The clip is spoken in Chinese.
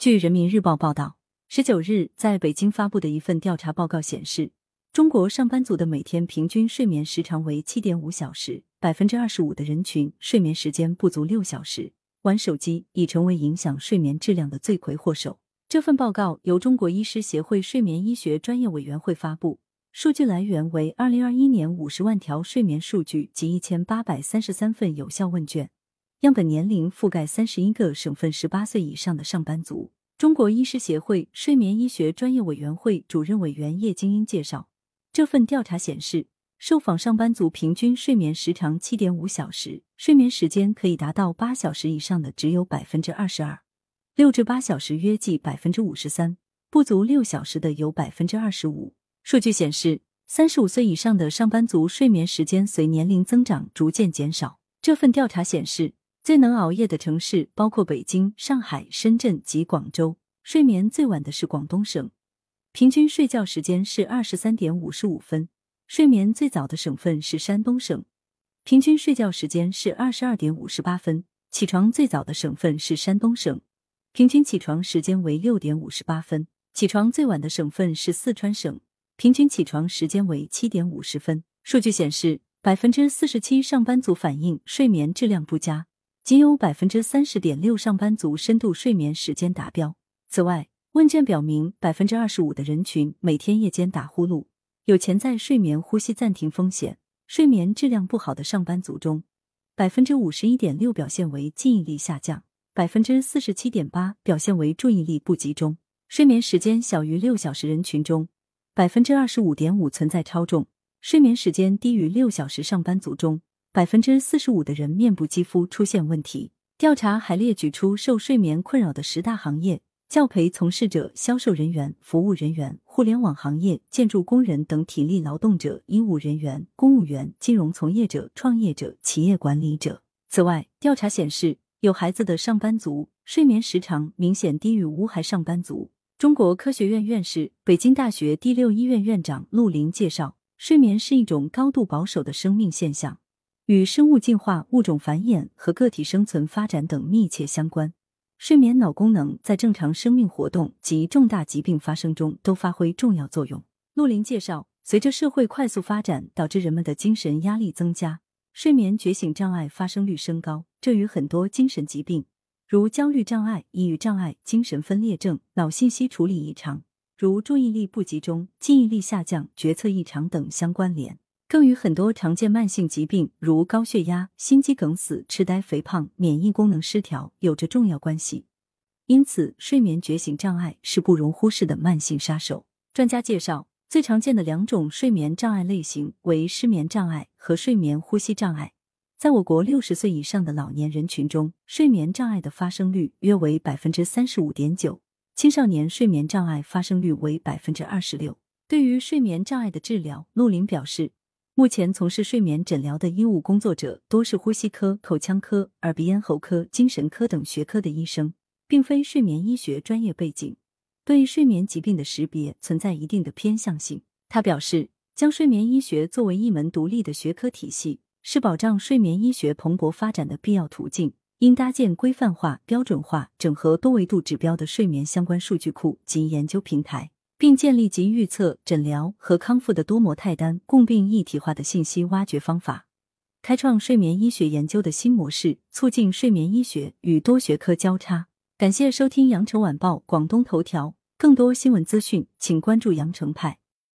据人民日报报道，十九日在北京发布的一份调查报告显示，中国上班族的每天平均睡眠时长为七点五小时，百分之二十五的人群睡眠时间不足六小时。玩手机已成为影响睡眠质量的罪魁祸首。这份报告由中国医师协会睡眠医学专业委员会发布，数据来源为二零二一年五十万条睡眠数据及一千八百三十三份有效问卷，样本年龄覆盖三十一个省份十八岁以上的上班族。中国医师协会睡眠医学专业委员会主任委员叶金英介绍，这份调查显示。受访上班族平均睡眠时长七点五小时，睡眠时间可以达到八小时以上的只有百分之二十二，六至八小时约计百分之五十三，不足六小时的有百分之二十五。数据显示，三十五岁以上的上班族睡眠时间随年龄增长逐渐减少。这份调查显示，最能熬夜的城市包括北京、上海、深圳及广州，睡眠最晚的是广东省，平均睡觉时间是二十三点五十五分。睡眠最早的省份是山东省，平均睡觉时间是二十二点五十八分；起床最早的省份是山东省，平均起床时间为六点五十八分；起床最晚的省份是四川省，平均起床时间为七点五十分。数据显示，百分之四十七上班族反映睡眠质量不佳，仅有百分之三十点六上班族深度睡眠时间达标。此外，问卷表明，百分之二十五的人群每天夜间打呼噜。有潜在睡眠呼吸暂停风险。睡眠质量不好的上班族中，百分之五十一点六表现为记忆力下降，百分之四十七点八表现为注意力不集中。睡眠时间小于六小时人群中，百分之二十五点五存在超重。睡眠时间低于六小时上班族中，百分之四十五的人面部肌肤出现问题。调查还列举出受睡眠困扰的十大行业。教培从事者、销售人员、服务人员、互联网行业、建筑工人等体力劳动者、医务人员、公务员、金融从业者、创业者、企业管理者。此外，调查显示，有孩子的上班族睡眠时长明显低于无孩上班族。中国科学院院士、北京大学第六医院院长陆林介绍，睡眠是一种高度保守的生命现象，与生物进化、物种繁衍和个体生存发展等密切相关。睡眠脑功能在正常生命活动及重大疾病发生中都发挥重要作用。陆林介绍，随着社会快速发展，导致人们的精神压力增加，睡眠觉醒障碍发生率升高。这与很多精神疾病，如焦虑障碍、抑郁障碍、精神分裂症、脑信息处理异常，如注意力不集中、记忆力下降、决策异常等相关联。更与很多常见慢性疾病，如高血压、心肌梗死、痴呆、肥胖、免疫功能失调有着重要关系。因此，睡眠觉醒障碍是不容忽视的慢性杀手。专家介绍，最常见的两种睡眠障碍类型为失眠障碍和睡眠呼吸障碍。在我国六十岁以上的老年人群中，睡眠障碍的发生率约为百分之三十五点九，青少年睡眠障碍发生率为百分之二十六。对于睡眠障碍的治疗，陆林表示。目前从事睡眠诊疗的医务工作者多是呼吸科、口腔科、耳鼻咽喉科、精神科等学科的医生，并非睡眠医学专业背景，对睡眠疾病的识别存在一定的偏向性。他表示，将睡眠医学作为一门独立的学科体系，是保障睡眠医学蓬勃发展的必要途径。应搭建规范化、标准化、整合多维度指标的睡眠相关数据库及研究平台。并建立及预测、诊疗和康复的多模态单共病一体化的信息挖掘方法，开创睡眠医学研究的新模式，促进睡眠医学与多学科交叉。感谢收听羊城晚报广东头条，更多新闻资讯，请关注羊城派。